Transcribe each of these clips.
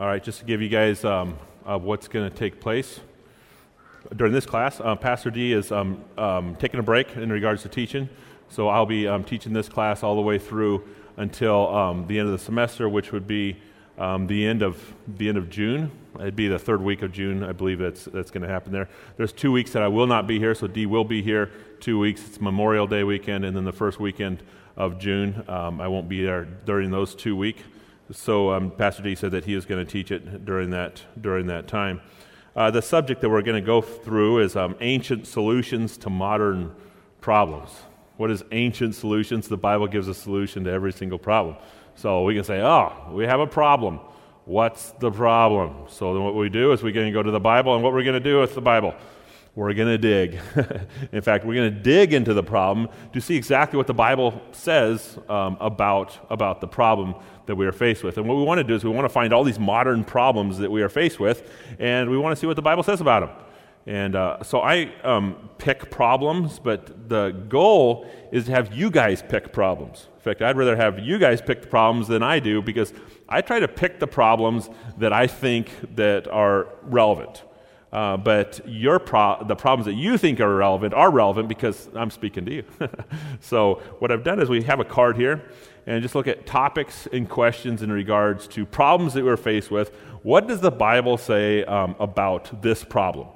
All right, just to give you guys um, uh, what's going to take place during this class, uh, Pastor D is um, um, taking a break in regards to teaching. So I'll be um, teaching this class all the way through until um, the end of the semester, which would be um, the end of the end of June. It'd be the third week of June, I believe that's that's going to happen there. There's two weeks that I will not be here, so D will be here two weeks. It's Memorial Day weekend, and then the first weekend of June. I won't be there during those two weeks. So um, Pastor D said that he is going to teach it during that during that time. Uh, the subject that we're going to go through is um, ancient solutions to modern problems. What is ancient solutions? The Bible gives a solution to every single problem. So we can say, oh, we have a problem. What's the problem? So then what we do is we're going to go to the Bible, and what we're going to do with the Bible? We're going to dig. in fact, we're going to dig into the problem to see exactly what the Bible says um, about, about the problem that we are faced with. And what we want to do is we want to find all these modern problems that we are faced with, and we want to see what the Bible says about them. And uh, so I um, pick problems, but the goal is to have you guys pick problems. In fact, I'd rather have you guys pick the problems than I do because I try to pick the problems that I think that are relevant. Uh, but your pro- the problems that you think are relevant are relevant because I'm speaking to you. so what I've done is we have a card here, and just look at topics and questions in regards to problems that we're faced with. What does the Bible say um, about this problem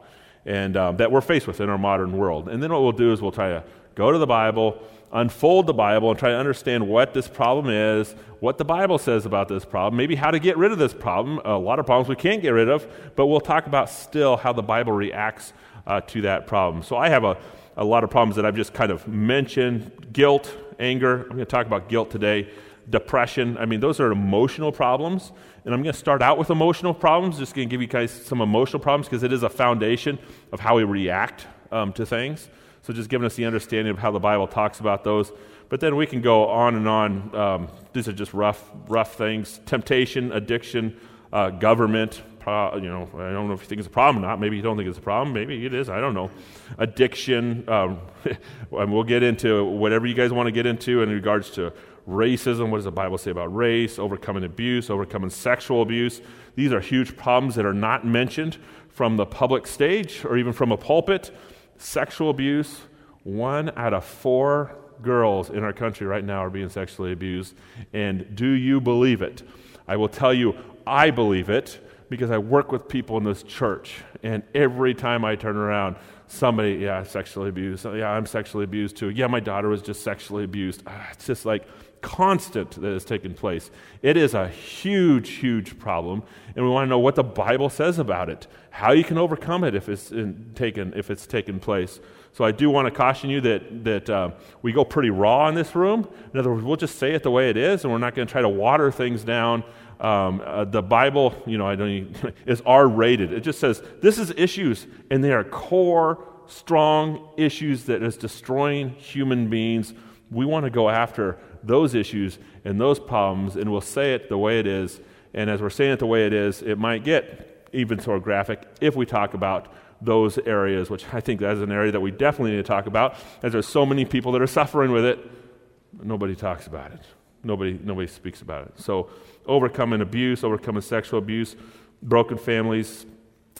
and um, that we're faced with in our modern world? And then what we'll do is we'll try to go to the Bible, unfold the Bible, and try to understand what this problem is, what the Bible says about this problem, maybe how to get rid of this problem. A lot of problems we can't get rid of, but we'll talk about still how the Bible reacts uh, to that problem. So I have a, a lot of problems that I've just kind of mentioned guilt, anger. I'm going to talk about guilt today. Depression. I mean, those are emotional problems. And I'm going to start out with emotional problems, just going to give you guys some emotional problems because it is a foundation of how we react um, to things. So, just giving us the understanding of how the Bible talks about those. But then we can go on and on. Um, these are just rough, rough things temptation, addiction, uh, government, pro- you know, I don't know if you think it's a problem or not. Maybe you don't think it's a problem. Maybe it is. I don't know. Addiction. Um, and we'll get into whatever you guys want to get into in regards to racism. What does the Bible say about race? Overcoming abuse, overcoming sexual abuse. These are huge problems that are not mentioned from the public stage or even from a pulpit. Sexual abuse. One out of four girls in our country right now are being sexually abused. And do you believe it? I will tell you, I believe it because I work with people in this church, and every time I turn around, somebody, yeah, sexually abused. Yeah, I'm sexually abused too. Yeah, my daughter was just sexually abused. Ah, it's just like constant that has taken place. It is a huge, huge problem, and we want to know what the Bible says about it, how you can overcome it if it's taken if it's taken place. So I do want to caution you that that uh, we go pretty raw in this room. In other words, we'll just say it the way it is, and we're not going to try to water things down um, uh, the Bible, you know, I don't is R rated. It just says this is issues, and they are core, strong issues that is destroying human beings. We want to go after those issues and those problems, and we'll say it the way it is. And as we're saying it the way it is, it might get even sort of graphic if we talk about those areas, which I think that is an area that we definitely need to talk about, as there's so many people that are suffering with it. Nobody talks about it. Nobody, nobody speaks about it. So overcoming abuse, overcoming sexual abuse, broken families,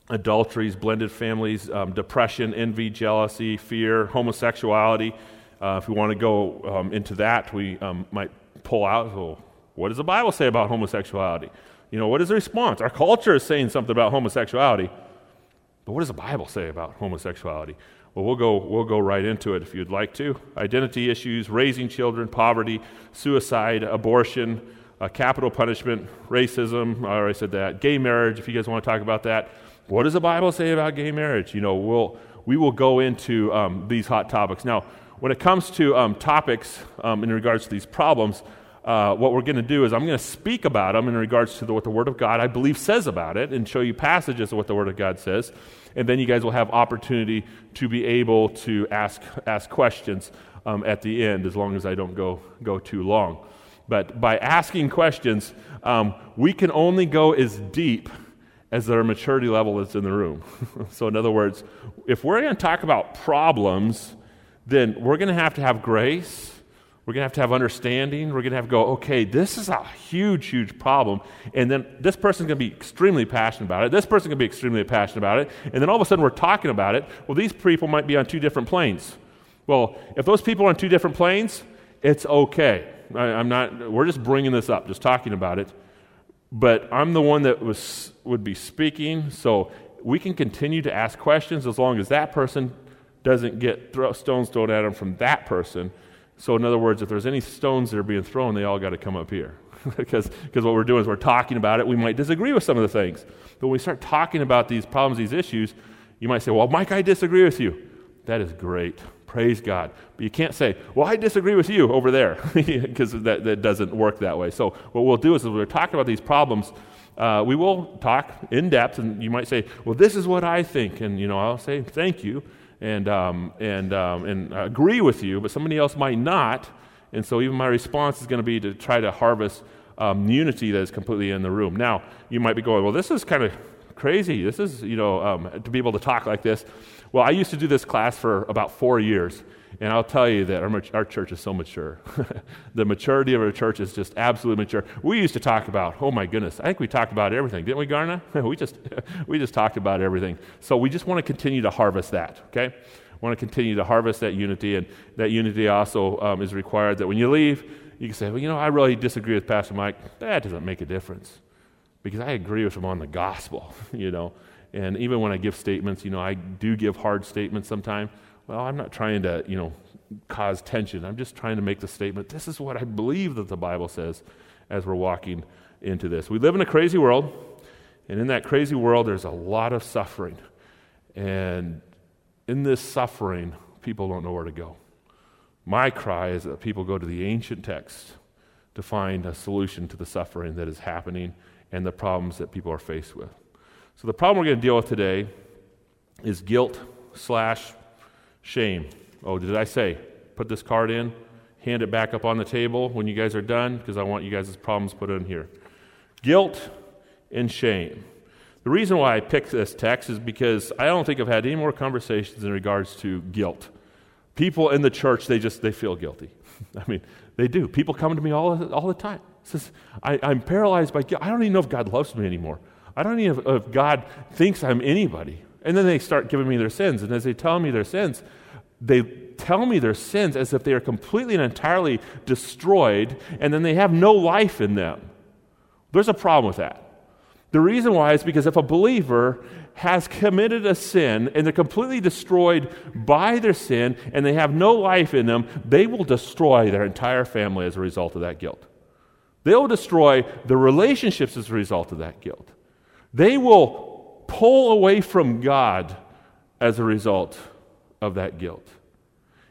adulteries, blended families, um, depression, envy, jealousy, fear, homosexuality. Uh, if we want to go um, into that, we um, might pull out, well, what does the Bible say about homosexuality? You know, what is the response? Our culture is saying something about homosexuality, but what does the Bible say about homosexuality? Well, we'll go, we'll go right into it if you'd like to. Identity issues, raising children, poverty, suicide, abortion, uh, capital punishment, racism. I already said that. Gay marriage, if you guys want to talk about that. What does the Bible say about gay marriage? You know, we'll, we will go into um, these hot topics. Now, when it comes to um, topics um, in regards to these problems, uh, what we're going to do is I'm going to speak about them in regards to the, what the Word of God, I believe, says about it and show you passages of what the Word of God says. And then you guys will have opportunity to be able to ask, ask questions um, at the end as long as I don't go, go too long. But by asking questions, um, we can only go as deep as their maturity level is in the room. so, in other words, if we're going to talk about problems, then we're going to have to have grace, We're going to have to have understanding. We're going to have to go, okay, this is a huge, huge problem. And then this person's going to be extremely passionate about it. This person's going to be extremely passionate about it. And then all of a sudden we're talking about it. Well, these people might be on two different planes. Well, if those people are on two different planes, it's okay. I, am not, we're just bringing this up, just talking about it. But I'm the one that was, would be speaking, so we can continue to ask questions as long as that person doesn't get throw, stones thrown at him from that person so, in other words, if there's any stones that are being thrown, they all got to come up here. because what we're doing is we're talking about it. We might disagree with some of the things. But when we start talking about these problems, these issues, you might say, Well, Mike, I disagree with you. That is great. Praise God. But you can't say, Well, I disagree with you over there, because that, that doesn't work that way. So, what we'll do is, we're talking about these problems, uh, we will talk in depth, and you might say, Well, this is what I think. And, you know, I'll say, Thank you and, um, and, um, and agree with you, but somebody else might not. And so even my response is going to be to try to harvest um, unity that is completely in the room. Now, you might be going, well, this is kind of crazy. This is, you know, um, to be able to talk like this. Well, I used to do this class for about four years. And I'll tell you that our, our church is so mature. the maturity of our church is just absolutely mature. We used to talk about, oh my goodness, I think we talked about everything, didn't we, Garna? we, just, we just talked about everything. So we just want to continue to harvest that, okay? want to continue to harvest that unity, and that unity also um, is required that when you leave, you can say, well, you know, I really disagree with Pastor Mike. That doesn't make a difference because I agree with him on the gospel, you know. And even when I give statements, you know, I do give hard statements sometimes well, I'm not trying to, you know, cause tension. I'm just trying to make the statement this is what I believe that the Bible says as we're walking into this. We live in a crazy world, and in that crazy world, there's a lot of suffering. And in this suffering, people don't know where to go. My cry is that people go to the ancient text to find a solution to the suffering that is happening and the problems that people are faced with. So, the problem we're going to deal with today is guilt slash Shame. Oh, did I say, put this card in, hand it back up on the table when you guys are done, because I want you guys' problems put in here. Guilt and shame. The reason why I picked this text is because I don't think I've had any more conversations in regards to guilt. People in the church, they just they feel guilty. I mean, they do. People come to me all, all the time. Says, I, am paralyzed by guilt. I don't even know if God loves me anymore. I don't even know if God thinks I'm anybody. And then they start giving me their sins. And as they tell me their sins, they tell me their sins as if they are completely and entirely destroyed, and then they have no life in them. There's a problem with that. The reason why is because if a believer has committed a sin and they're completely destroyed by their sin and they have no life in them, they will destroy their entire family as a result of that guilt. They'll destroy the relationships as a result of that guilt. They will pull away from God as a result of that guilt.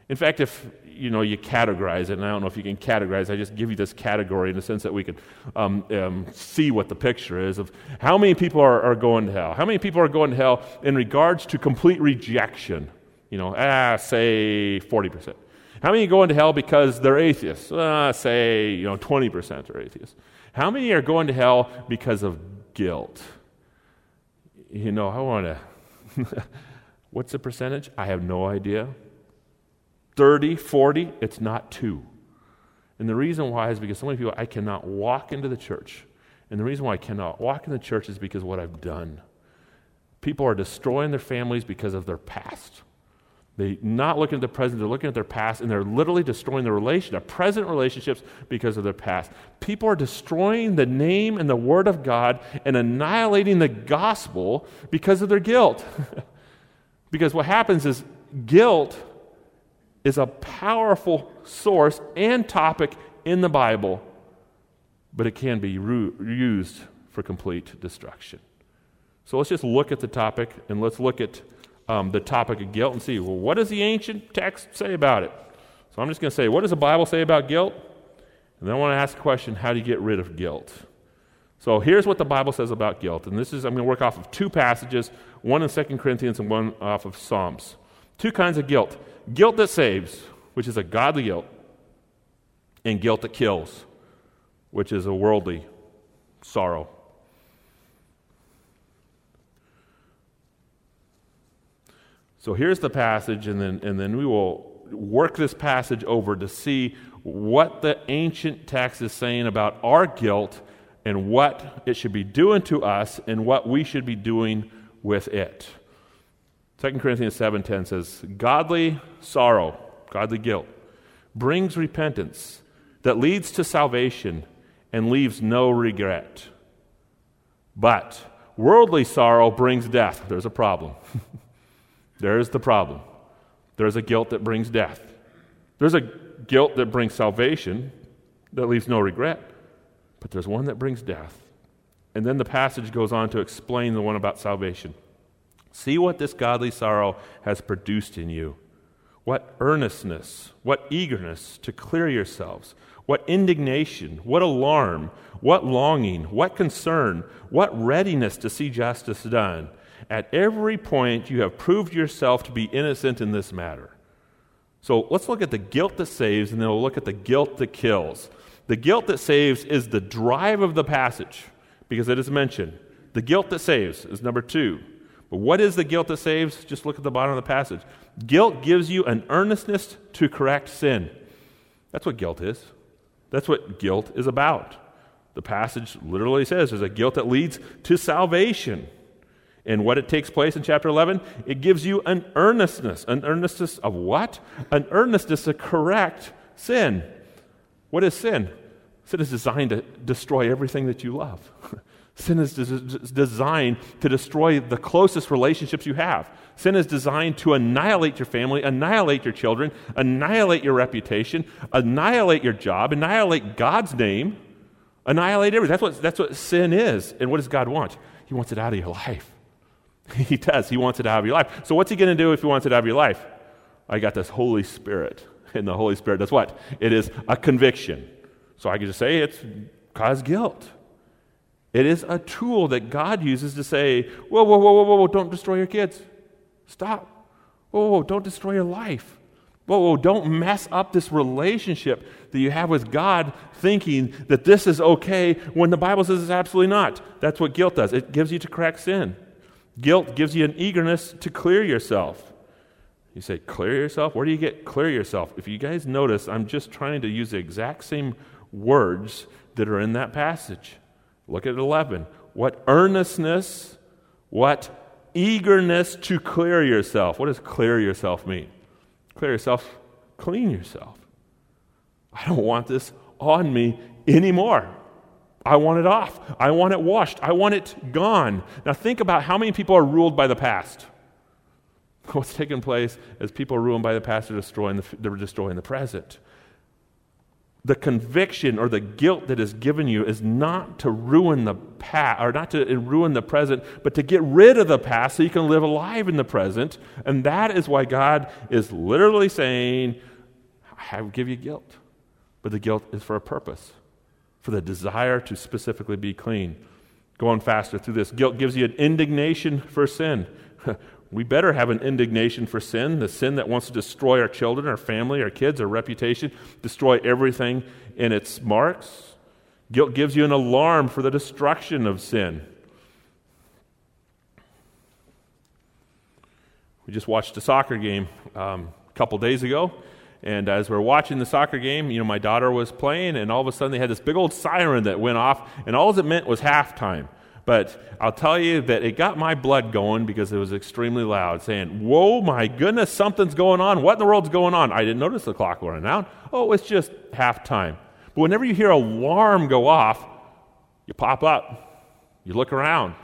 In fact, if you know you categorize it, and I don't know if you can categorize, I just give you this category in the sense that we can um, um, see what the picture is of how many people are, are going to hell. How many people are going to hell in regards to complete rejection? You know, ah, say 40%. How many go into hell because they're atheists? Uh, say, you know, 20% are atheists. How many are going to hell because of guilt? You know, I want to. What's the percentage? I have no idea. 30, 40, it's not two. And the reason why is because so many people, I cannot walk into the church. And the reason why I cannot walk in the church is because what I've done. People are destroying their families because of their past. They're not looking at the present, they're looking at their past, and they're literally destroying their relation, their present relationships because of their past. People are destroying the name and the word of God and annihilating the gospel because of their guilt. because what happens is guilt is a powerful source and topic in the Bible, but it can be used for complete destruction. So let's just look at the topic and let's look at um, the topic of guilt and see, well, what does the ancient text say about it? So I'm just going to say, what does the Bible say about guilt? And then I want to ask the question, how do you get rid of guilt? So here's what the Bible says about guilt. And this is, I'm going to work off of two passages, one in 2 Corinthians and one off of Psalms. Two kinds of guilt guilt that saves, which is a godly guilt, and guilt that kills, which is a worldly sorrow. So here's the passage, and then, and then we will work this passage over to see what the ancient text is saying about our guilt and what it should be doing to us and what we should be doing with it. 2 Corinthians 7:10 says, "Godly sorrow, godly guilt, brings repentance that leads to salvation and leaves no regret. But worldly sorrow brings death." There's a problem. There's the problem. There's a guilt that brings death. There's a guilt that brings salvation that leaves no regret. But there's one that brings death. And then the passage goes on to explain the one about salvation. See what this godly sorrow has produced in you. What earnestness, what eagerness to clear yourselves, what indignation, what alarm, what longing, what concern, what readiness to see justice done. At every point, you have proved yourself to be innocent in this matter. So let's look at the guilt that saves, and then we'll look at the guilt that kills. The guilt that saves is the drive of the passage, because it is mentioned. The guilt that saves is number two. But what is the guilt that saves? Just look at the bottom of the passage. Guilt gives you an earnestness to correct sin. That's what guilt is. That's what guilt is about. The passage literally says there's a guilt that leads to salvation. And what it takes place in chapter 11, it gives you an earnestness. An earnestness of what? An earnestness to correct sin. What is sin? Sin is designed to destroy everything that you love. Sin is des- designed to destroy the closest relationships you have. Sin is designed to annihilate your family, annihilate your children, annihilate your reputation, annihilate your job, annihilate God's name, annihilate everything. That's what, that's what sin is. And what does God want? He wants it out of your life. He does. He wants it out of your life. So, what's He going to do if He wants it out of your life? I got this Holy Spirit. And the Holy Spirit does what? It is a conviction. So, I can just say it's cause guilt. It is a tool that God uses to say, whoa, whoa, whoa, whoa, whoa, don't destroy your kids. Stop. Whoa, whoa, whoa, don't destroy your life. Whoa, whoa, don't mess up this relationship that you have with God thinking that this is okay when the Bible says it's absolutely not. That's what guilt does. It gives you to correct sin. Guilt gives you an eagerness to clear yourself. You say, clear yourself? Where do you get clear yourself? If you guys notice, I'm just trying to use the exact same words that are in that passage. Look at 11. What earnestness, what eagerness to clear yourself. What does clear yourself mean? Clear yourself, clean yourself. I don't want this on me anymore. I want it off. I want it washed. I want it gone. Now, think about how many people are ruled by the past. What's taking place as people are ruined by the past, they're destroying the, they're destroying the present. The conviction or the guilt that is given you is not to ruin the past, or not to ruin the present, but to get rid of the past so you can live alive in the present. And that is why God is literally saying, I will give you guilt. But the guilt is for a purpose for the desire to specifically be clean. Going faster through this. Guilt gives you an indignation for sin. we better have an indignation for sin, the sin that wants to destroy our children, our family, our kids, our reputation, destroy everything in its marks. Guilt gives you an alarm for the destruction of sin. We just watched a soccer game um, a couple days ago, and as we're watching the soccer game, you know, my daughter was playing, and all of a sudden they had this big old siren that went off, and all it meant was halftime. But I'll tell you that it got my blood going because it was extremely loud, saying, Whoa, my goodness, something's going on. What in the world's going on? I didn't notice the clock running out. Oh, it's just halftime. But whenever you hear a alarm go off, you pop up, you look around.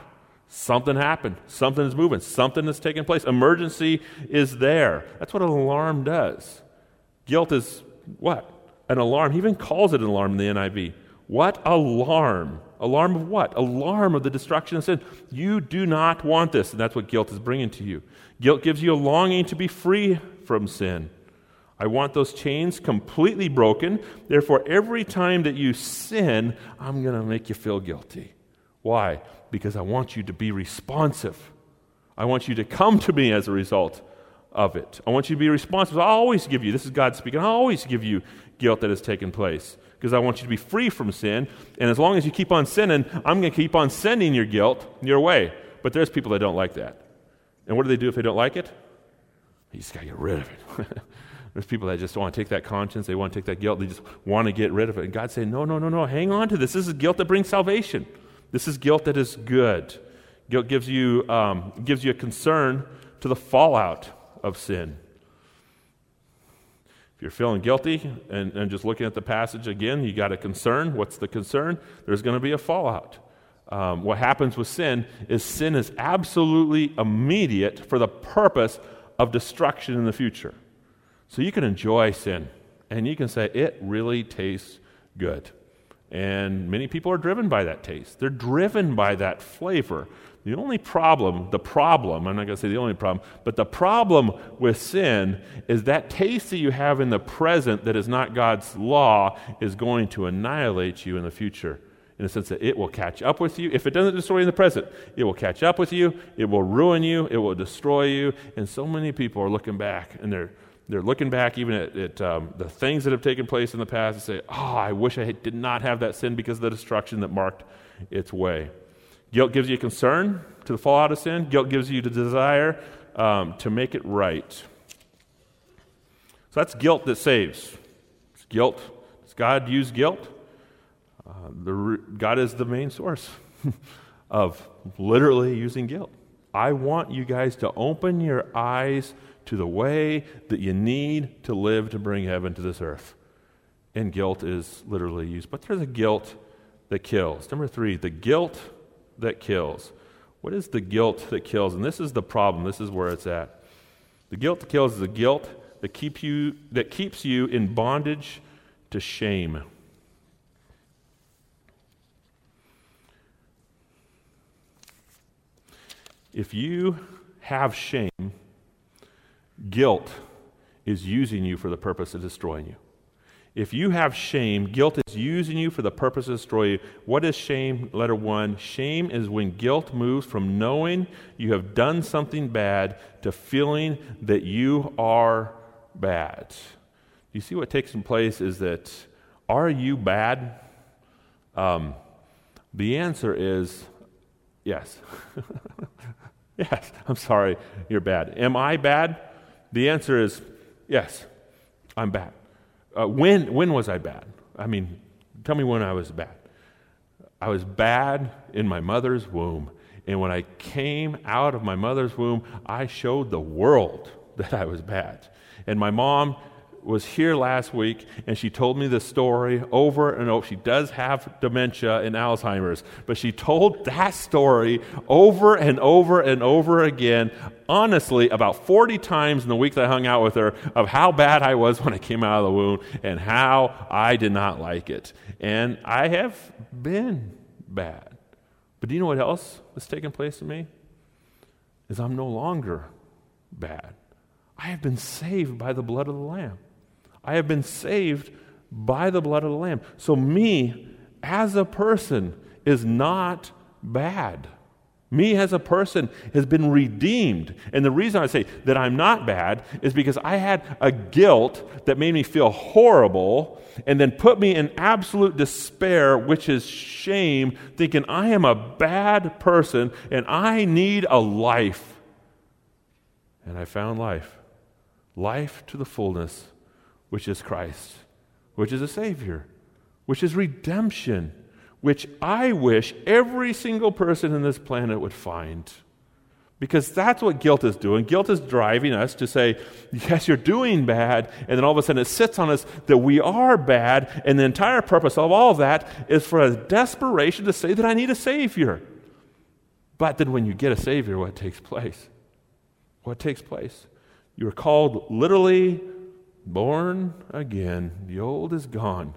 Something happened. Something is moving. Something is taking place. Emergency is there. That's what an alarm does. Guilt is what? An alarm. He even calls it an alarm in the NIV. What alarm? Alarm of what? Alarm of the destruction of sin. You do not want this, and that's what guilt is bringing to you. Guilt gives you a longing to be free from sin. I want those chains completely broken. Therefore, every time that you sin, I'm going to make you feel guilty. Why? Because I want you to be responsive. I want you to come to me as a result of it. I want you to be responsible. I'll always give you, this is God speaking, I'll always give you guilt that has taken place because I want you to be free from sin. And as long as you keep on sinning, I'm going to keep on sending your guilt your way. But there's people that don't like that. And what do they do if they don't like it? You just got to get rid of it. There's people that just want to take that conscience, they want to take that guilt, they just want to get rid of it. And God's saying, no, no, no, no, hang on to this. This is guilt that brings salvation. This is guilt that is good. Guilt gives you, um, gives you a concern to the fallout of sin. If you're feeling guilty and, and just looking at the passage again, you got a concern. What's the concern? There's going to be a fallout. Um, what happens with sin is sin is absolutely immediate for the purpose of destruction in the future. So you can enjoy sin and you can say, it really tastes good. And many people are driven by that taste, they're driven by that flavor. The only problem, the problem, I'm not going to say the only problem, but the problem with sin is that taste that you have in the present that is not God's law is going to annihilate you in the future. In the sense that it will catch up with you. If it doesn't destroy you in the present, it will catch up with you, it will ruin you, it will destroy you. And so many people are looking back and they're they're looking back even at, at um, the things that have taken place in the past and say, Oh, I wish I did not have that sin because of the destruction that marked its way. Guilt gives you concern to the fallout of sin. Guilt gives you the desire um, to make it right. So that's guilt that saves. It's guilt. Does God use guilt? Uh, the, God is the main source of literally using guilt. I want you guys to open your eyes to the way that you need to live to bring heaven to this earth. And guilt is literally used. But there's a guilt that kills. Number three, the guilt that kills. What is the guilt that kills? And this is the problem. This is where it's at. The guilt that kills is the guilt that, keep you, that keeps you in bondage to shame. If you have shame, guilt is using you for the purpose of destroying you. If you have shame, guilt is using you for the purpose of destroy you. What is shame? Letter one shame is when guilt moves from knowing you have done something bad to feeling that you are bad. You see what takes place is that are you bad? Um, the answer is yes. yes, I'm sorry, you're bad. Am I bad? The answer is yes, I'm bad. Uh, when, when was I bad? I mean, tell me when I was bad. I was bad in my mother's womb. And when I came out of my mother's womb, I showed the world that I was bad. And my mom was here last week and she told me the story over and over. She does have dementia and Alzheimer's, but she told that story over and over and over again, honestly, about 40 times in the week that I hung out with her, of how bad I was when I came out of the womb and how I did not like it. And I have been bad. But do you know what else has taken place in me? Is I'm no longer bad. I have been saved by the blood of the Lamb. I have been saved by the blood of the Lamb. So, me as a person is not bad. Me as a person has been redeemed. And the reason I say that I'm not bad is because I had a guilt that made me feel horrible and then put me in absolute despair, which is shame, thinking I am a bad person and I need a life. And I found life life to the fullness which is Christ, which is a Savior, which is redemption, which I wish every single person in this planet would find. Because that's what guilt is doing. Guilt is driving us to say, yes, you're doing bad. And then all of a sudden it sits on us that we are bad. And the entire purpose of all of that is for a desperation to say that I need a Savior. But then when you get a Savior, what takes place? What takes place? You're called literally born again. The old is gone,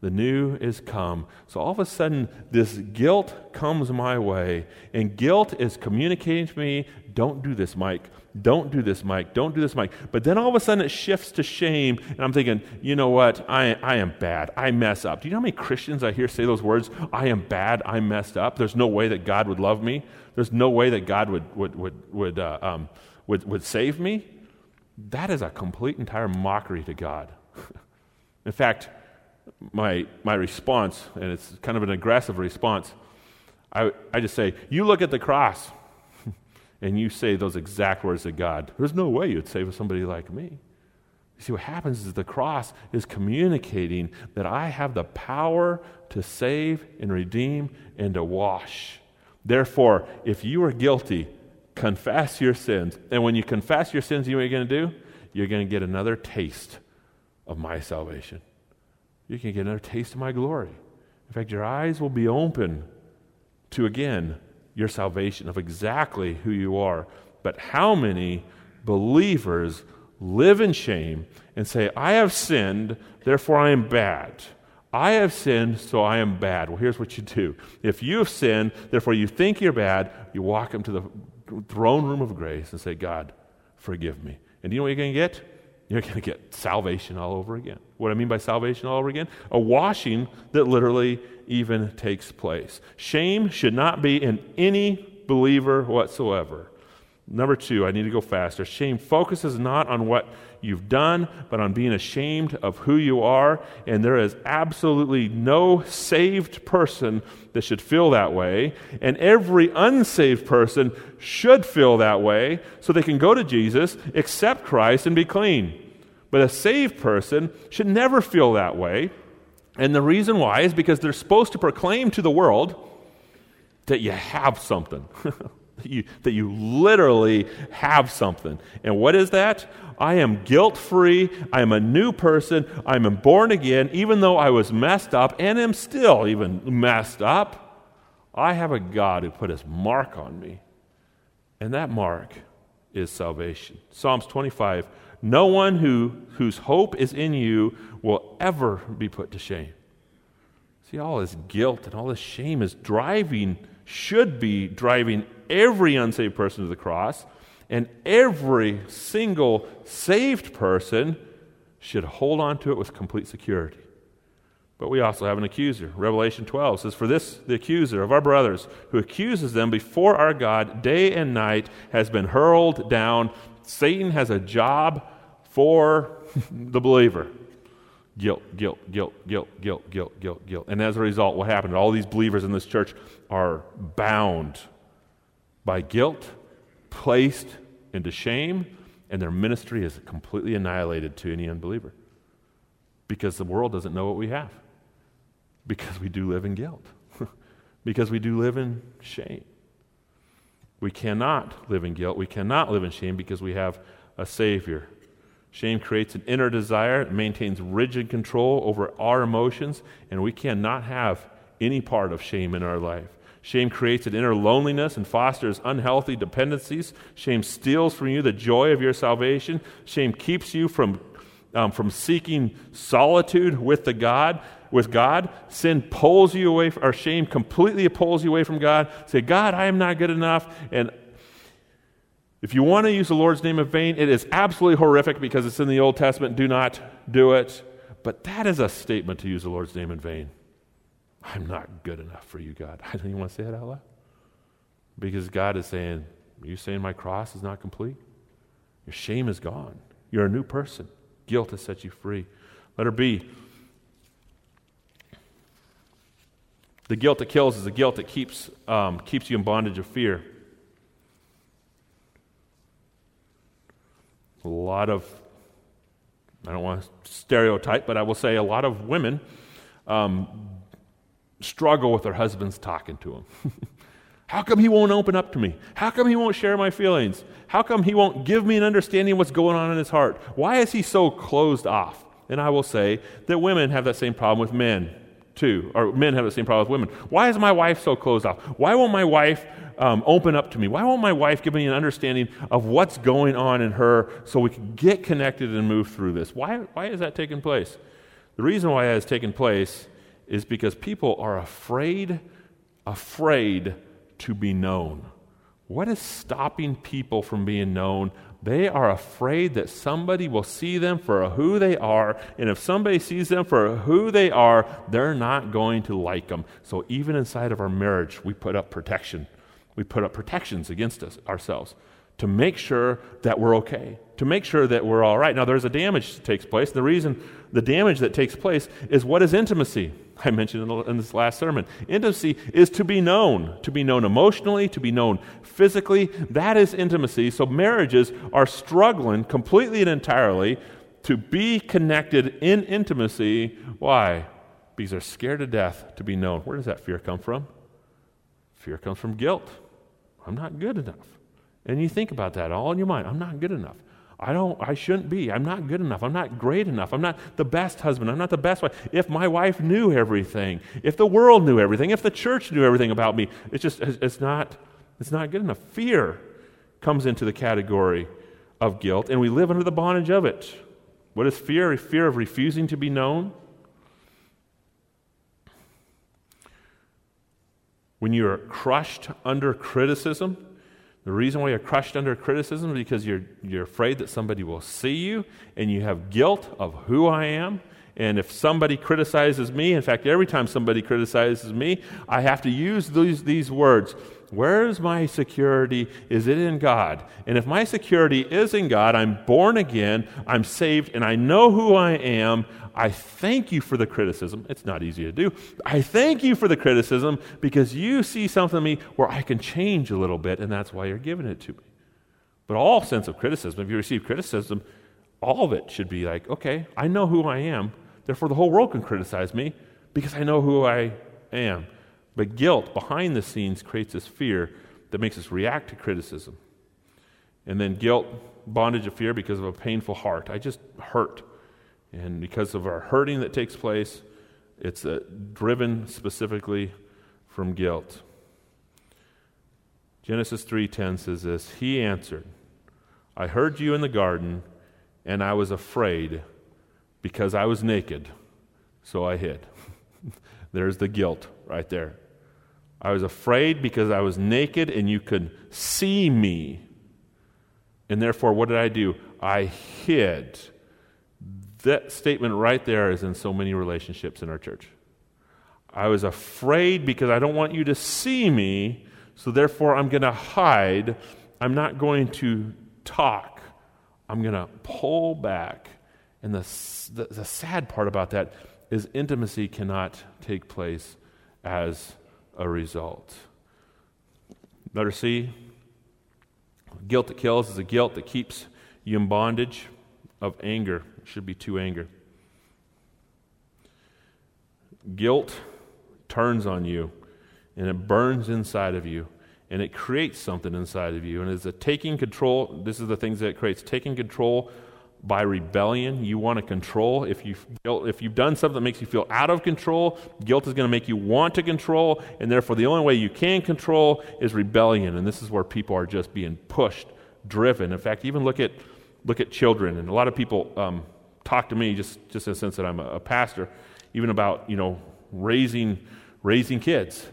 the new is come. So all of a sudden, this guilt comes my way, and guilt is communicating to me don't do this, Mike. Don't do this, Mike. Don't do this, Mike. But then all of a sudden it shifts to shame, and I'm thinking, you know what? I, I am bad. I mess up. Do you know how many Christians I hear say those words? I am bad. I messed up. There's no way that God would love me. There's no way that God would, would, would, would, uh, um, would, would save me. That is a complete, entire mockery to God. In fact, my, my response, and it's kind of an aggressive response, I, I just say, You look at the cross, and you say those exact words to God. There's no way you'd save somebody like me. See, what happens is the cross is communicating that I have the power to save and redeem and to wash. Therefore, if you are guilty, confess your sins. And when you confess your sins, you know what you're going to do? You're going to get another taste of my salvation. You can get another taste of my glory. In fact, your eyes will be open to, again, your salvation of exactly who you are. But how many believers live in shame and say, I have sinned, therefore I am bad? I have sinned, so I am bad. Well, here's what you do. If you have sinned, therefore you think you're bad, you walk into the throne room of grace and say, God, forgive me. And you know what you're going to get? You're going to get salvation all over again. What I mean by salvation all over again? A washing that literally even takes place. Shame should not be in any believer whatsoever. Number two, I need to go faster. Shame focuses not on what you've done, but on being ashamed of who you are. And there is absolutely no saved person that should feel that way. And every unsaved person should feel that way so they can go to Jesus, accept Christ, and be clean. But a saved person should never feel that way. And the reason why is because they're supposed to proclaim to the world that you have something. that, you, that you literally have something. And what is that? I am guilt free. I am a new person. I am born again, even though I was messed up and am still even messed up. I have a God who put his mark on me. And that mark is salvation. Psalms 25 No one who, whose hope is in you will ever be put to shame. See, all this guilt and all this shame is driving, should be driving every unsaved person to the cross, and every single saved person should hold on to it with complete security. But we also have an accuser. Revelation 12 says, For this, the accuser of our brothers, who accuses them before our God day and night, has been hurled down. Satan has a job for the believer guilt, guilt, guilt, guilt, guilt, guilt, guilt, guilt. And as a result, what happened? All these believers in this church are bound by guilt, placed into shame, and their ministry is completely annihilated to any unbeliever. Because the world doesn't know what we have. Because we do live in guilt. because we do live in shame. We cannot live in guilt. We cannot live in shame because we have a Savior. Shame creates an inner desire, it maintains rigid control over our emotions, and we cannot have any part of shame in our life. Shame creates an inner loneliness and fosters unhealthy dependencies. Shame steals from you the joy of your salvation. Shame keeps you from, um, from seeking solitude with the God. With God, sin pulls you away, or shame completely pulls you away from God. Say, God, I am not good enough. And if you want to use the Lord's name in vain, it is absolutely horrific because it's in the Old Testament. Do not do it. But that is a statement to use the Lord's name in vain. I'm not good enough for you, God. I don't even want to say it out loud. Because God is saying, Are you saying my cross is not complete? Your shame is gone. You're a new person. Guilt has set you free. Letter B. The guilt that kills is the guilt that keeps, um, keeps you in bondage of fear. A lot of, I don't want to stereotype, but I will say a lot of women um, struggle with their husbands talking to them. How come he won't open up to me? How come he won't share my feelings? How come he won't give me an understanding of what's going on in his heart? Why is he so closed off? And I will say that women have that same problem with men, too, or men have the same problem with women. Why is my wife so closed off? Why won't my wife um, open up to me? Why won't my wife give me an understanding of what's going on in her so we can get connected and move through this? Why, why is that taking place? The reason why it has taken place is because people are afraid, afraid to be known. What is stopping people from being known? They are afraid that somebody will see them for who they are, and if somebody sees them for who they are, they're not going to like them. So even inside of our marriage, we put up protection. We put up protections against us ourselves to make sure that we're okay, to make sure that we're all right. Now, there's a damage that takes place. The reason the damage that takes place is what is intimacy? I mentioned in this last sermon. Intimacy is to be known, to be known emotionally, to be known physically. That is intimacy. So, marriages are struggling completely and entirely to be connected in intimacy. Why? Because they're scared to death to be known. Where does that fear come from? Fear comes from guilt. I'm not good enough. And you think about that all in your mind. I'm not good enough. I don't I shouldn't be. I'm not good enough. I'm not great enough. I'm not the best husband. I'm not the best wife. If my wife knew everything, if the world knew everything, if the church knew everything about me, it's just it's not it's not good enough. Fear comes into the category of guilt and we live under the bondage of it. What is fear? Fear of refusing to be known. When you're crushed under criticism, the reason why you're crushed under criticism is because you're, you're afraid that somebody will see you and you have guilt of who I am. And if somebody criticizes me, in fact, every time somebody criticizes me, I have to use these, these words Where is my security? Is it in God? And if my security is in God, I'm born again, I'm saved, and I know who I am, I thank you for the criticism. It's not easy to do. I thank you for the criticism because you see something in me where I can change a little bit, and that's why you're giving it to me. But all sense of criticism, if you receive criticism, all of it should be like, okay, I know who I am, therefore the whole world can criticize me because I know who I am. But guilt behind the scenes creates this fear that makes us react to criticism. And then guilt, bondage of fear because of a painful heart. I just hurt. And because of our hurting that takes place, it's uh, driven specifically from guilt. Genesis 3:10 says this, he answered, I heard you in the garden and I was afraid because I was naked, so I hid. There's the guilt right there. I was afraid because I was naked and you could see me. And therefore, what did I do? I hid that statement right there is in so many relationships in our church. I was afraid because I don't want you to see me, so therefore I'm going to hide. I'm not going to talk. I'm going to pull back. And the, the, the, sad part about that is intimacy cannot take place as a result. Letter C guilt that kills is a guilt that keeps you in bondage of anger It should be to anger. Guilt turns on you and it burns inside of you and it creates something inside of you. And it's a taking control. This is the things that it creates taking control by rebellion. You want to control. If you've, if you've done something that makes you feel out of control, guilt is going to make you want to control. And therefore, the only way you can control is rebellion. And this is where people are just being pushed, driven. In fact, even look at, look at children. And a lot of people um, talk to me just, just in the sense that I'm a, a pastor, even about, you know, raising, raising kids.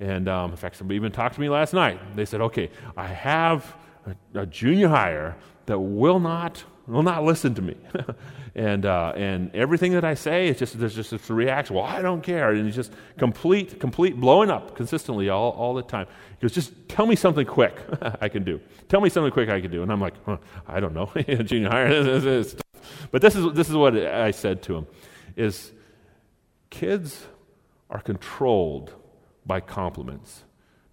And um, in fact, somebody even talked to me last night. They said, okay, I have a, a junior higher that will not, will not listen to me. and, uh, and everything that I say, it's just, there's just this reaction. Well, I don't care. And it's just complete, complete blowing up consistently all, all the time. He goes, just tell me something quick I can do. Tell me something quick I can do. And I'm like, huh, I don't know. junior higher. But this is, this is what I said to him is kids are controlled by compliments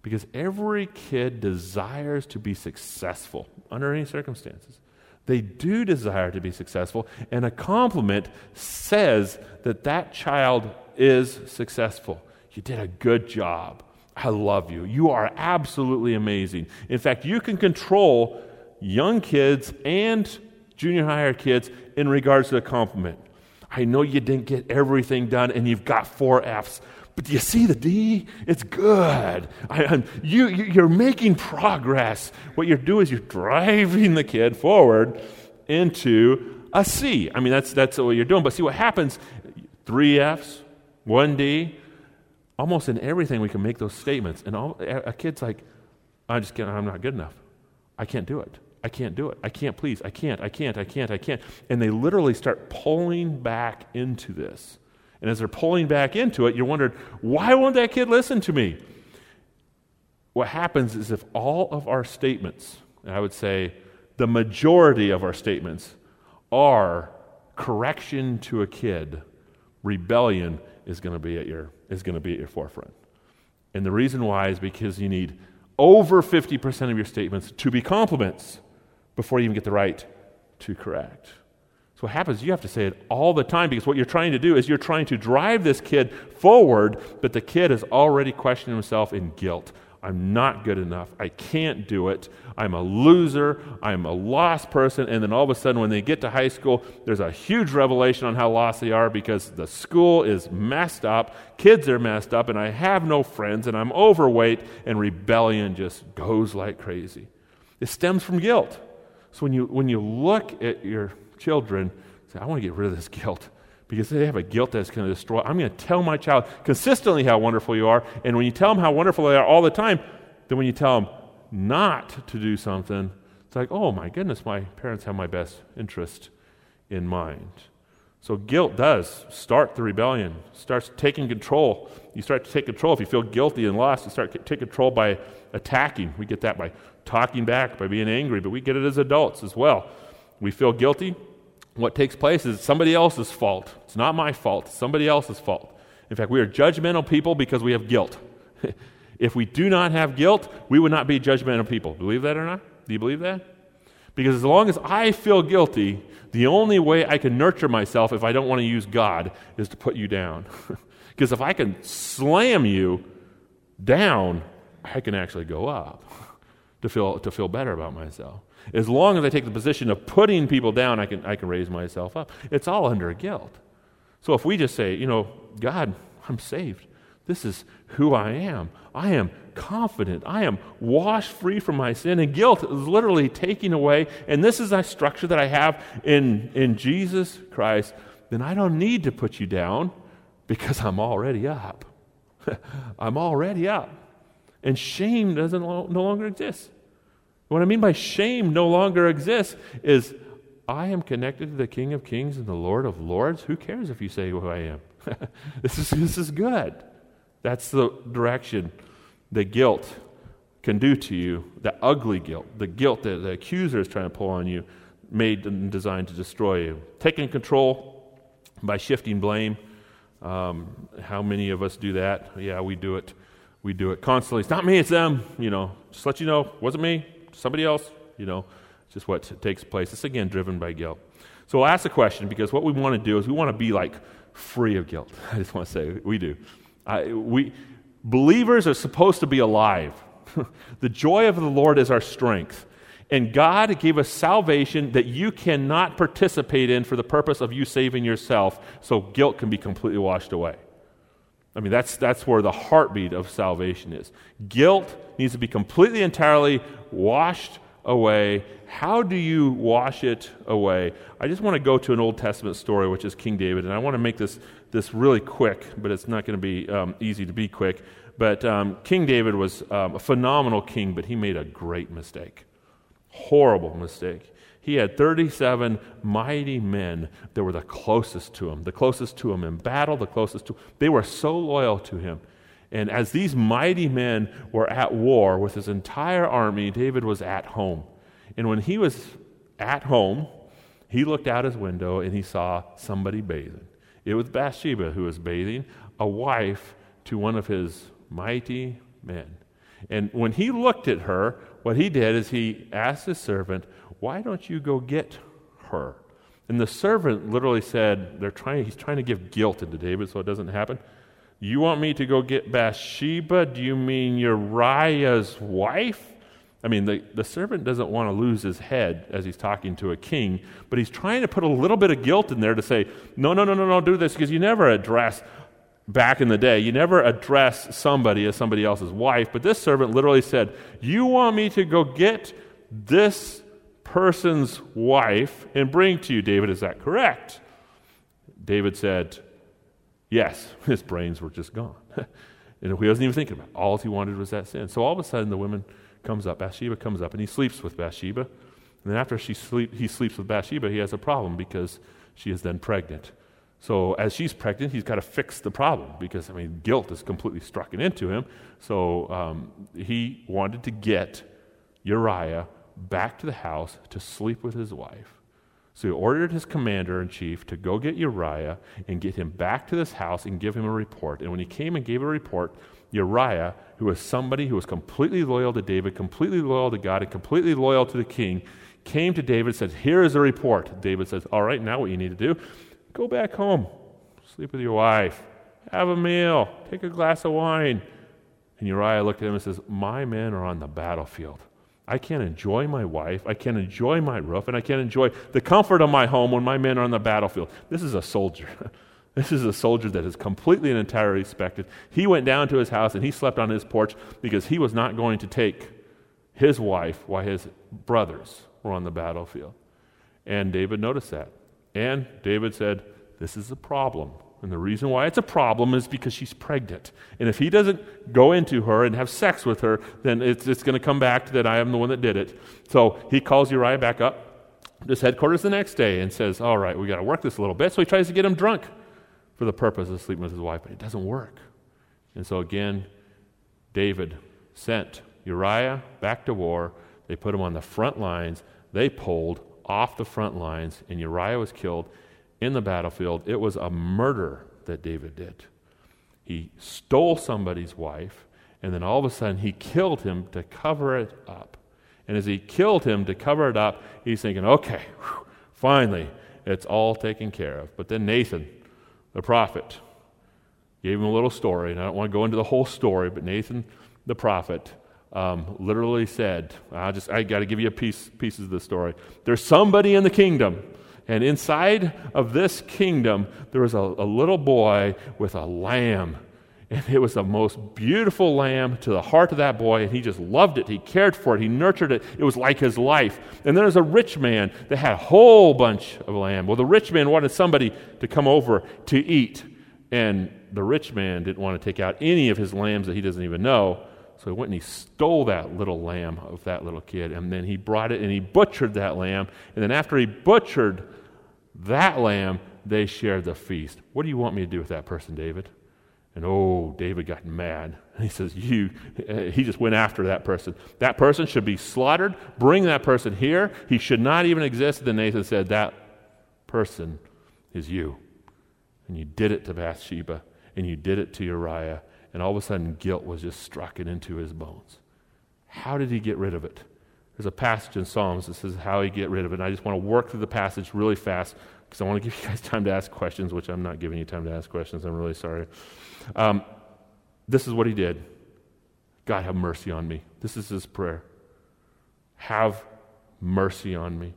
because every kid desires to be successful under any circumstances. They do desire to be successful, and a compliment says that that child is successful. You did a good job. I love you. You are absolutely amazing. In fact, you can control young kids and junior higher kids in regards to a compliment. I know you didn't get everything done and you've got four F's, but do you see the D? It's good. I, um, you, you're making progress. What you're doing is you're driving the kid forward into a C. I mean, that's, that's what you're doing. But see what happens three F's, one D. Almost in everything, we can make those statements. And all, a kid's like, I just I'm not good enough. I can't do it. I can't do it. I can't please. I can't. I can't. I can't. I can't. And they literally start pulling back into this. And as they're pulling back into it, you're wondering, why won't that kid listen to me? What happens is if all of our statements, and I would say the majority of our statements, are correction to a kid, rebellion is going to be at your is going to be at your forefront. And the reason why is because you need over 50% of your statements to be compliments before you even get the right to correct. So what happens, you have to say it all the time because what you're trying to do is you're trying to drive this kid forward, but the kid is already questioning himself in guilt. I'm not good enough. I can't do it. I'm a loser. I'm a lost person. And then all of a sudden, when they get to high school, there's a huge revelation on how lost they are because the school is messed up, kids are messed up, and I have no friends, and I'm overweight, and rebellion just goes like crazy. It stems from guilt. So when you, when you look at your children say, I want to get rid of this guilt because they have a guilt that's going to destroy. I'm going to tell my child consistently how wonderful you are. And when you tell them how wonderful they are all the time, then when you tell them not to do something, it's like, oh my goodness, my parents have my best interest in mind. So guilt does start the rebellion, starts taking control. You start to take control. If you feel guilty and lost, you start to take control by attacking. We get that by talking back, by being angry, but we get it as adults as well we feel guilty, what takes place is somebody else's fault. It's not my fault, it's somebody else's fault. In fact, we are judgmental people because we have guilt. if we do not have guilt, we would not be judgmental people. Believe that or not? Do you believe that? Because as long as I feel guilty, the only way I can nurture myself if I don't want to use God is to put you down. because if I can slam you down, I can actually go up to feel, to feel better about myself. As long as I take the position of putting people down, I can, I can raise myself up. It's all under guilt. So if we just say, you know, God, I'm saved. This is who I am. I am confident. I am washed free from my sin. And guilt is literally taking away. And this is a structure that I have in, in Jesus Christ. Then I don't need to put you down because I'm already up. I'm already up. And shame doesn't no longer exist. What I mean by shame no longer exists is I am connected to the King of Kings and the Lord of Lords. Who cares if you say who I am? this, is, this is good. That's the direction the guilt can do to you, the ugly guilt, the guilt that the accuser is trying to pull on you, made and designed to destroy you. Taking control by shifting blame. Um, how many of us do that? Yeah, we do it. We do it constantly. It's not me, it's them. You know, just let you know, wasn't me somebody else, you know, just what takes place. It's again driven by guilt. So I'll ask the question because what we want to do is we want to be like free of guilt. I just want to say we do. I, we believers are supposed to be alive. the joy of the Lord is our strength. And God gave us salvation that you cannot participate in for the purpose of you saving yourself, so guilt can be completely washed away. I mean, that's, that's where the heartbeat of salvation is. Guilt needs to be completely, entirely washed away. How do you wash it away? I just want to go to an Old Testament story, which is King David, and I want to make this, this really quick, but it's not going to be um, easy to be quick. But um, King David was um, a phenomenal king, but he made a great mistake. Horrible mistake he had 37 mighty men that were the closest to him, the closest to him in battle, the closest to They were so loyal to him. And as these mighty men were at war with his entire army, David was at home. And when he was at home, he looked out his window and he saw somebody bathing. It was Bathsheba who was bathing, a wife to one of his mighty men. And when he looked at her, what he did is he asked his servant, why don't you go get her? And the servant literally said, they're trying, he's trying to give guilt into David so it doesn't happen. You want me to go get Bathsheba? Do you mean Uriah's wife? I mean, the, the servant doesn't want to lose his head as he's talking to a king, but he's trying to put a little bit of guilt in there to say, no, no, no, no, no, do this, because you never address, back in the day, you never address somebody as somebody else's wife. But this servant literally said, You want me to go get this person's wife and bring to you. David, is that correct? David said, Yes. His brains were just gone. and he wasn't even thinking about it. All he wanted was that sin. So all of a sudden, the woman comes up. Bathsheba comes up, and he sleeps with Bathsheba. And then after she sleep, he sleeps with Bathsheba, he has a problem because she is then pregnant. So as she's pregnant, he's got to fix the problem because, I mean, guilt is completely struck into him. So um, he wanted to get Uriah back to the house to sleep with his wife. So he ordered his commander in chief to go get Uriah and get him back to this house and give him a report. And when he came and gave a report, Uriah, who was somebody who was completely loyal to David, completely loyal to God, and completely loyal to the king, came to David and said, Here is a report. David says, All right, now what you need to do, go back home, sleep with your wife, have a meal, take a glass of wine. And Uriah looked at him and says, My men are on the battlefield. I can't enjoy my wife, I can't enjoy my roof, and I can't enjoy the comfort of my home when my men are on the battlefield. This is a soldier. this is a soldier that is completely and entirely respected. He went down to his house and he slept on his porch because he was not going to take his wife while his brothers were on the battlefield. And David noticed that. And David said, This is a problem. And the reason why it's a problem is because she's pregnant. And if he doesn't go into her and have sex with her, then it's, it's going to come back that I am the one that did it. So he calls Uriah back up to his headquarters the next day and says, All right, we got to work this a little bit. So he tries to get him drunk for the purpose of sleeping with his wife, but it doesn't work. And so again, David sent Uriah back to war. They put him on the front lines. They pulled off the front lines, and Uriah was killed in the battlefield. It was a murder that David did. He stole somebody's wife, and then all of a sudden he killed him to cover it up. And as he killed him to cover it up, he's thinking, okay, whew, finally, it's all taken care of. But then Nathan, the prophet, gave him a little story, and I don't want to go into the whole story, but Nathan, the prophet, um, literally said, I just I got to give you a piece pieces of the story. There's somebody in the kingdom and inside of this kingdom, there was a, a little boy with a lamb. And it was the most beautiful lamb to the heart of that boy, and he just loved it. He cared for it. He nurtured it. It was like his life. And then there's a rich man that had a whole bunch of lamb. Well, the rich man wanted somebody to come over to eat, and the rich man didn't want to take out any of his lambs that he doesn't even know. So he went and he stole that little lamb of that little kid, and then he brought it and he butchered that lamb. And then after he butchered that lamb, they shared the feast. What do you want me to do with that person, David? And oh, David got mad. He says, You, he just went after that person. That person should be slaughtered. Bring that person here. He should not even exist. Then Nathan said, That person is you. And you did it to Bathsheba, and you did it to Uriah, and all of a sudden guilt was just struck into his bones. How did he get rid of it? There's a passage in Psalms that says how he get rid of it. And I just want to work through the passage really fast because I want to give you guys time to ask questions, which I'm not giving you time to ask questions. I'm really sorry. Um, this is what he did God, have mercy on me. This is his prayer. Have mercy on me.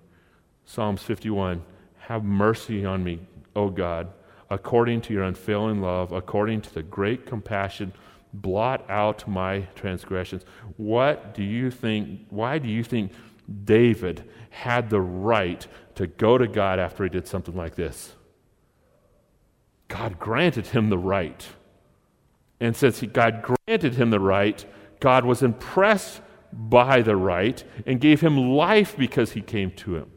Psalms 51 Have mercy on me, O God, according to your unfailing love, according to the great compassion blot out my transgressions. What do you think? Why do you think David had the right to go to God after he did something like this? God granted him the right. And since he, God granted him the right, God was impressed by the right and gave him life because he came to him.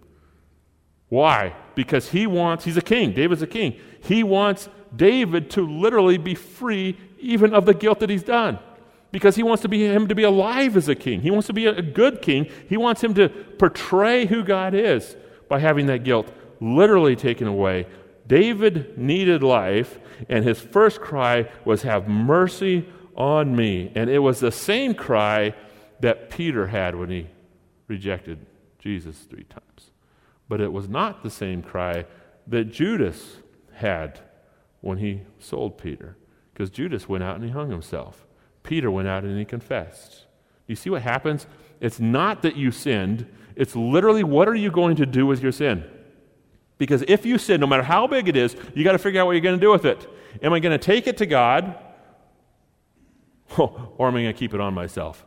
Why? Because he wants, he's a king. David's a king. He wants David to literally be free even of the guilt that he's done. Because he wants to be him to be alive as a king. He wants to be a good king. He wants him to portray who God is by having that guilt literally taken away. David needed life, and his first cry was, Have mercy on me. And it was the same cry that Peter had when he rejected Jesus three times. But it was not the same cry that Judas had when he sold Peter. Because Judas went out and he hung himself. Peter went out and he confessed. You see what happens? It's not that you sinned, it's literally what are you going to do with your sin? Because if you sin, no matter how big it is, you got to figure out what you're going to do with it. Am I going to take it to God? or am I going to keep it on myself?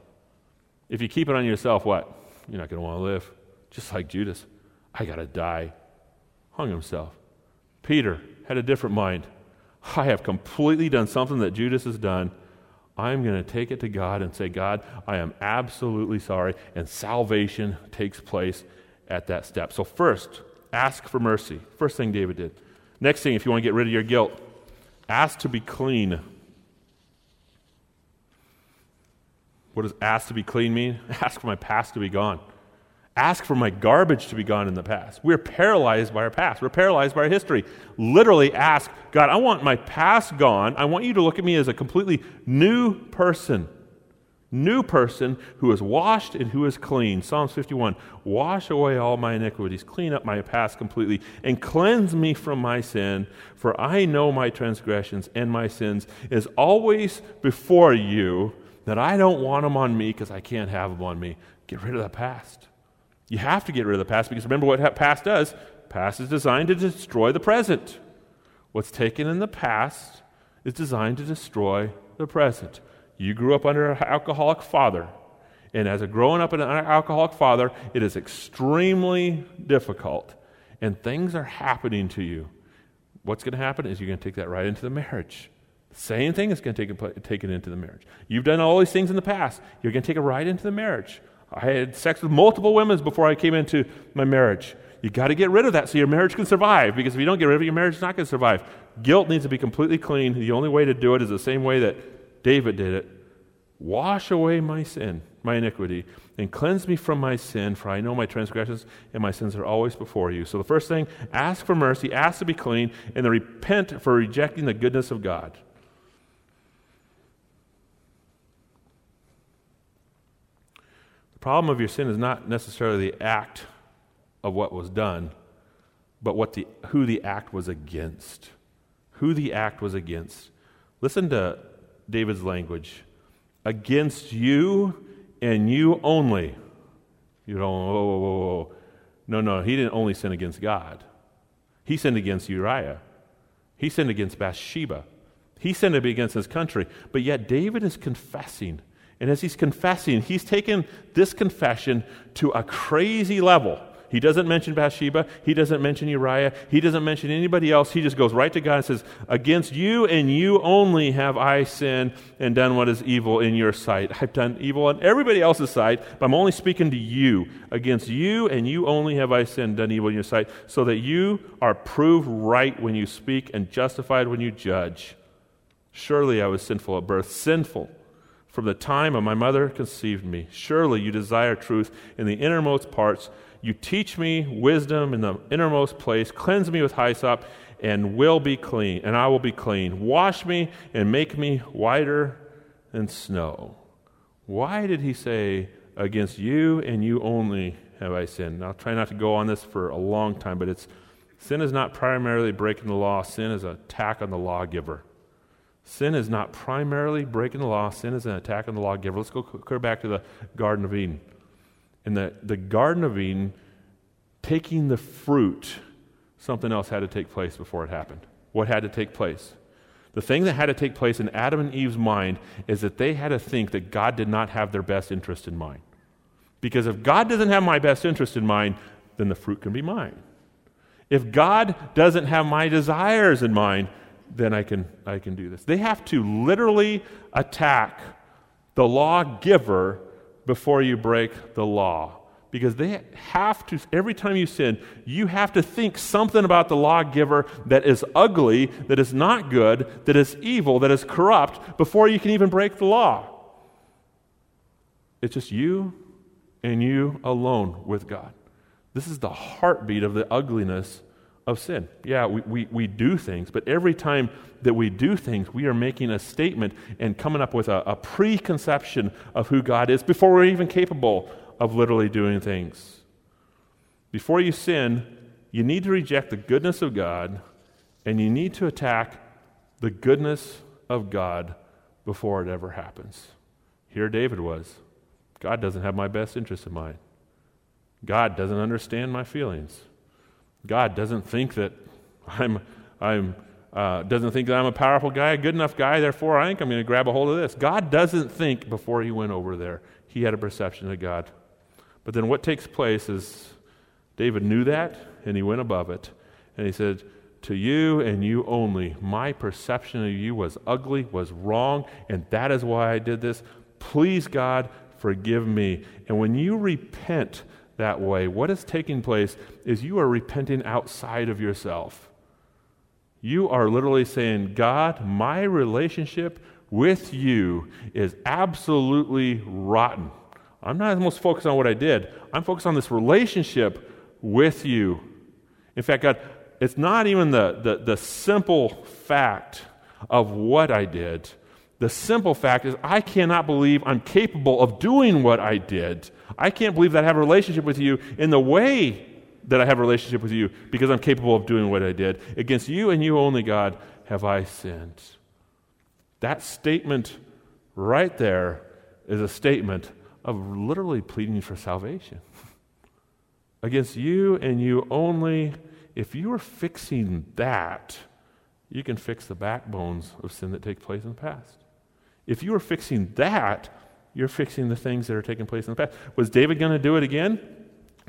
If you keep it on yourself, what? You're not going to want to live. Just like Judas. I got to die. Hung himself. Peter had a different mind. I have completely done something that Judas has done. I'm going to take it to God and say, God, I am absolutely sorry. And salvation takes place at that step. So, first, ask for mercy. First thing David did. Next thing, if you want to get rid of your guilt, ask to be clean. What does ask to be clean mean? Ask for my past to be gone ask for my garbage to be gone in the past. We're paralyzed by our past. We're paralyzed by our history. Literally ask, God, I want my past gone. I want you to look at me as a completely new person. new person who is washed and who is clean. Psalms 51 Wash away all my iniquities, clean up my past completely, and cleanse me from my sin, for I know my transgressions and my sins is always before you, that I don't want them on me because I can't have them on me. Get rid of the past. You have to get rid of the past because remember what past does? Past is designed to destroy the present. What's taken in the past is designed to destroy the present. You grew up under an alcoholic father. And as a growing up under an alcoholic father, it is extremely difficult. And things are happening to you. What's going to happen is you're going to take that right into the marriage. Same thing is going to take take it into the marriage. You've done all these things in the past. You're going to take it right into the marriage. I had sex with multiple women before I came into my marriage. You got to get rid of that so your marriage can survive. Because if you don't get rid of it, your marriage is not going to survive. Guilt needs to be completely clean. The only way to do it is the same way that David did it. Wash away my sin, my iniquity, and cleanse me from my sin, for I know my transgressions and my sins are always before you. So the first thing, ask for mercy, ask to be clean, and then repent for rejecting the goodness of God. Problem of your sin is not necessarily the act of what was done, but what the, who the act was against. Who the act was against. Listen to David's language against you and you only. You don't, whoa, whoa, whoa, whoa. No, no, he didn't only sin against God. He sinned against Uriah. He sinned against Bathsheba. He sinned against his country. But yet David is confessing. And as he's confessing, he's taken this confession to a crazy level. He doesn't mention Bathsheba. He doesn't mention Uriah. He doesn't mention anybody else. He just goes right to God and says, Against you and you only have I sinned and done what is evil in your sight. I've done evil on everybody else's sight, but I'm only speaking to you. Against you and you only have I sinned, done evil in your sight, so that you are proved right when you speak and justified when you judge. Surely I was sinful at birth, sinful from the time of my mother conceived me. Surely you desire truth in the innermost parts. You teach me wisdom in the innermost place. Cleanse me with hyssop, and will be clean, and I will be clean. Wash me and make me whiter than snow. Why did he say, Against you and you only have I sinned? I'll try not to go on this for a long time, but it's sin is not primarily breaking the law, sin is an attack on the lawgiver. Sin is not primarily breaking the law, sin is an attack on the lawgiver. Let's go clear back to the Garden of Eden in the, the Garden of Eden, taking the fruit, something else had to take place before it happened. What had to take place? The thing that had to take place in Adam and Eve's mind is that they had to think that God did not have their best interest in mind. Because if God doesn't have my best interest in mind, then the fruit can be mine. If God doesn't have my desires in mind, then I can, I can do this. They have to literally attack the lawgiver before you break the law. Because they have to, every time you sin, you have to think something about the lawgiver that is ugly, that is not good, that is evil, that is corrupt, before you can even break the law. It's just you and you alone with God. This is the heartbeat of the ugliness of sin. Yeah, we, we, we do things, but every time that we do things, we are making a statement and coming up with a, a preconception of who God is before we're even capable of literally doing things. Before you sin, you need to reject the goodness of God and you need to attack the goodness of God before it ever happens. Here David was. God doesn't have my best interest in mind. God doesn't understand my feelings. God doesn't think that I'm, I'm uh, doesn't think that I'm a powerful guy, a good enough guy, therefore I think I'm going to grab a hold of this. God doesn't think before he went over there. He had a perception of God. But then what takes place is David knew that and he went above it. And he said, To you and you only, my perception of you was ugly, was wrong, and that is why I did this. Please, God, forgive me. And when you repent that way, what is taking place is you are repenting outside of yourself. You are literally saying, God, my relationship with you is absolutely rotten. I'm not most focused on what I did, I'm focused on this relationship with you. In fact, God, it's not even the, the, the simple fact of what I did. The The simple fact is, I cannot believe I'm capable of doing what I did. I can't believe that I have a relationship with you in the way that I have a relationship with you because I'm capable of doing what I did. Against you and you only, God, have I sinned. That statement right there is a statement of literally pleading for salvation. Against you and you only, if you are fixing that, you can fix the backbones of sin that take place in the past. If you are fixing that, you're fixing the things that are taking place in the past. Was David going to do it again?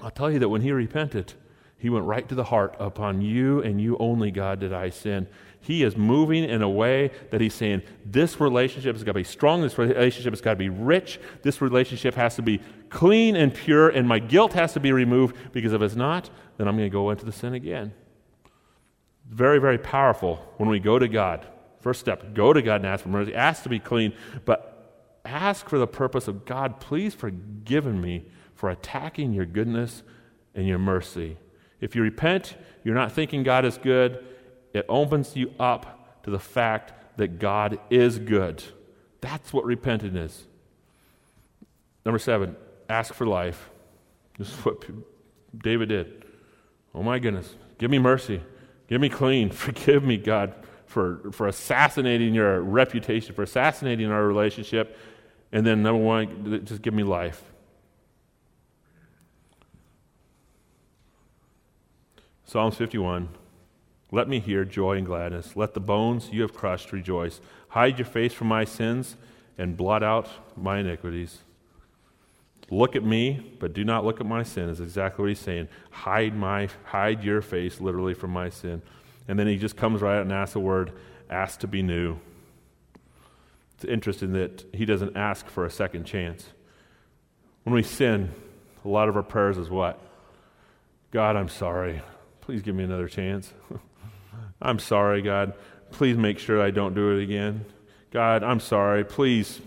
I'll tell you that when he repented, he went right to the heart. Upon you and you only, God, did I sin. He is moving in a way that he's saying, This relationship has got to be strong. This relationship has got to be rich. This relationship has to be clean and pure, and my guilt has to be removed because if it's not, then I'm going to go into the sin again. Very, very powerful when we go to God. First step go to God and ask for mercy. Ask to be clean, but ask for the purpose of God, please forgive me for attacking your goodness and your mercy. If you repent, you're not thinking God is good, it opens you up to the fact that God is good. That's what repenting is. Number seven, ask for life. This is what David did. Oh my goodness, give me mercy. Give me clean. Forgive me, God, for, for assassinating your reputation, for assassinating our relationship. And then, number one, just give me life. Psalms 51 Let me hear joy and gladness. Let the bones you have crushed rejoice. Hide your face from my sins and blot out my iniquities. Look at me, but do not look at my sin, is exactly what he's saying. Hide, my, hide your face, literally, from my sin. And then he just comes right out and asks the word, ask to be new. It's interesting that he doesn't ask for a second chance. When we sin, a lot of our prayers is what? God, I'm sorry. Please give me another chance. I'm sorry, God. Please make sure I don't do it again. God, I'm sorry. Please,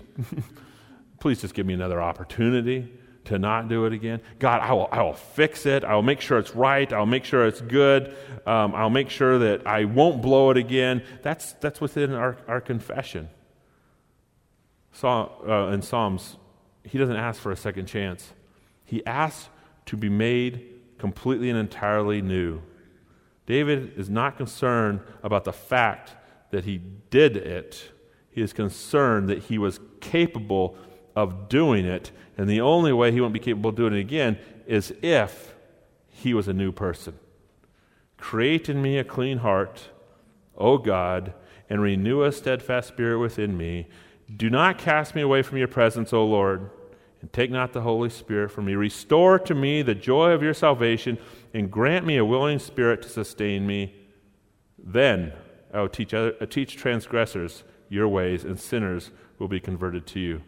please just give me another opportunity to not do it again. God, I will, I will fix it. I will make sure it's right. I'll make sure it's good. Um, I'll make sure that I won't blow it again. That's, that's within our, our confession. Uh, in Psalms, he doesn't ask for a second chance. He asks to be made completely and entirely new. David is not concerned about the fact that he did it. He is concerned that he was capable of doing it. And the only way he won't be capable of doing it again is if he was a new person. Create in me a clean heart, O God, and renew a steadfast spirit within me. Do not cast me away from your presence, O Lord, and take not the Holy Spirit from me. Restore to me the joy of your salvation and grant me a willing spirit to sustain me. Then I will teach, other, uh, teach transgressors your ways, and sinners will be converted to you.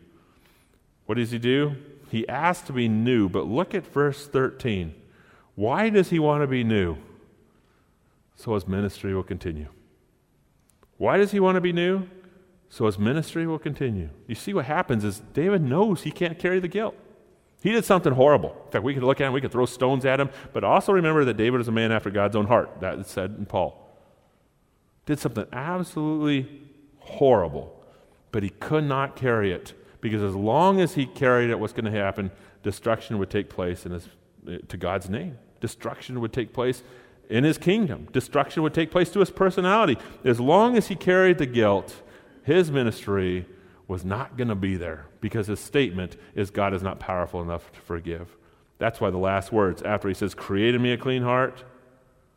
What does he do? He asks to be new, but look at verse 13. Why does he want to be new? So his ministry will continue. Why does he want to be new? So his ministry will continue. You see what happens is David knows he can't carry the guilt. He did something horrible. In fact, we could look at him, we could throw stones at him, but also remember that David is a man after God's own heart. That is said in Paul. Did something absolutely horrible, but he could not carry it because as long as he carried it, what's going to happen? Destruction would take place in his, to God's name. Destruction would take place in his kingdom. Destruction would take place to his personality. As long as he carried the guilt, his ministry was not going to be there because his statement is God is not powerful enough to forgive. That's why the last words after he says, Create in me a clean heart,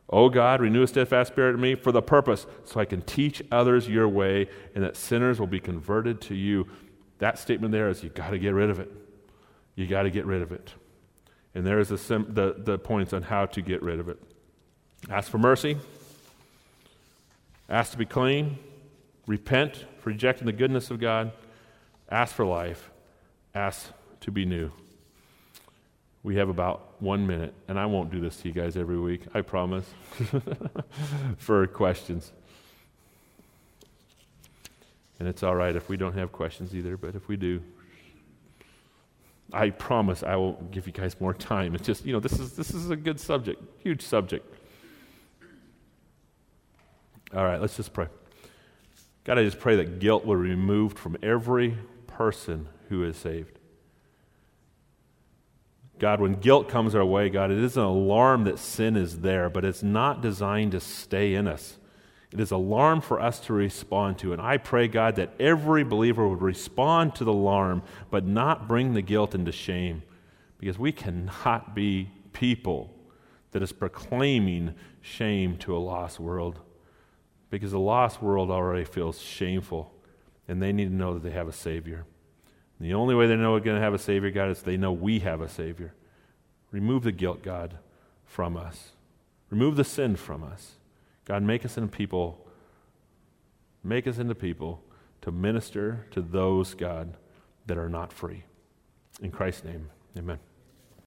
O God, renew a steadfast spirit in me for the purpose so I can teach others your way and that sinners will be converted to you. That statement there is you got to get rid of it. You got to get rid of it. And there is the, sim- the, the points on how to get rid of it. Ask for mercy, ask to be clean, repent for rejecting the goodness of God, ask for life, ask to be new. We have about one minute, and I won't do this to you guys every week, I promise, for questions. And it's all right if we don't have questions either, but if we do, I promise I will give you guys more time. It's just, you know, this is, this is a good subject, huge subject. All right, let's just pray. God, I just pray that guilt will be removed from every person who is saved. God, when guilt comes our way, God, it is an alarm that sin is there, but it's not designed to stay in us. It is alarm for us to respond to. And I pray, God, that every believer would respond to the alarm, but not bring the guilt into shame. Because we cannot be people that is proclaiming shame to a lost world. Because the lost world already feels shameful, and they need to know that they have a Savior. And the only way they know they're going to have a Savior, God, is they know we have a Savior. Remove the guilt, God, from us. Remove the sin from us. God, make us into people, make us into people to minister to those, God, that are not free. In Christ's name, amen.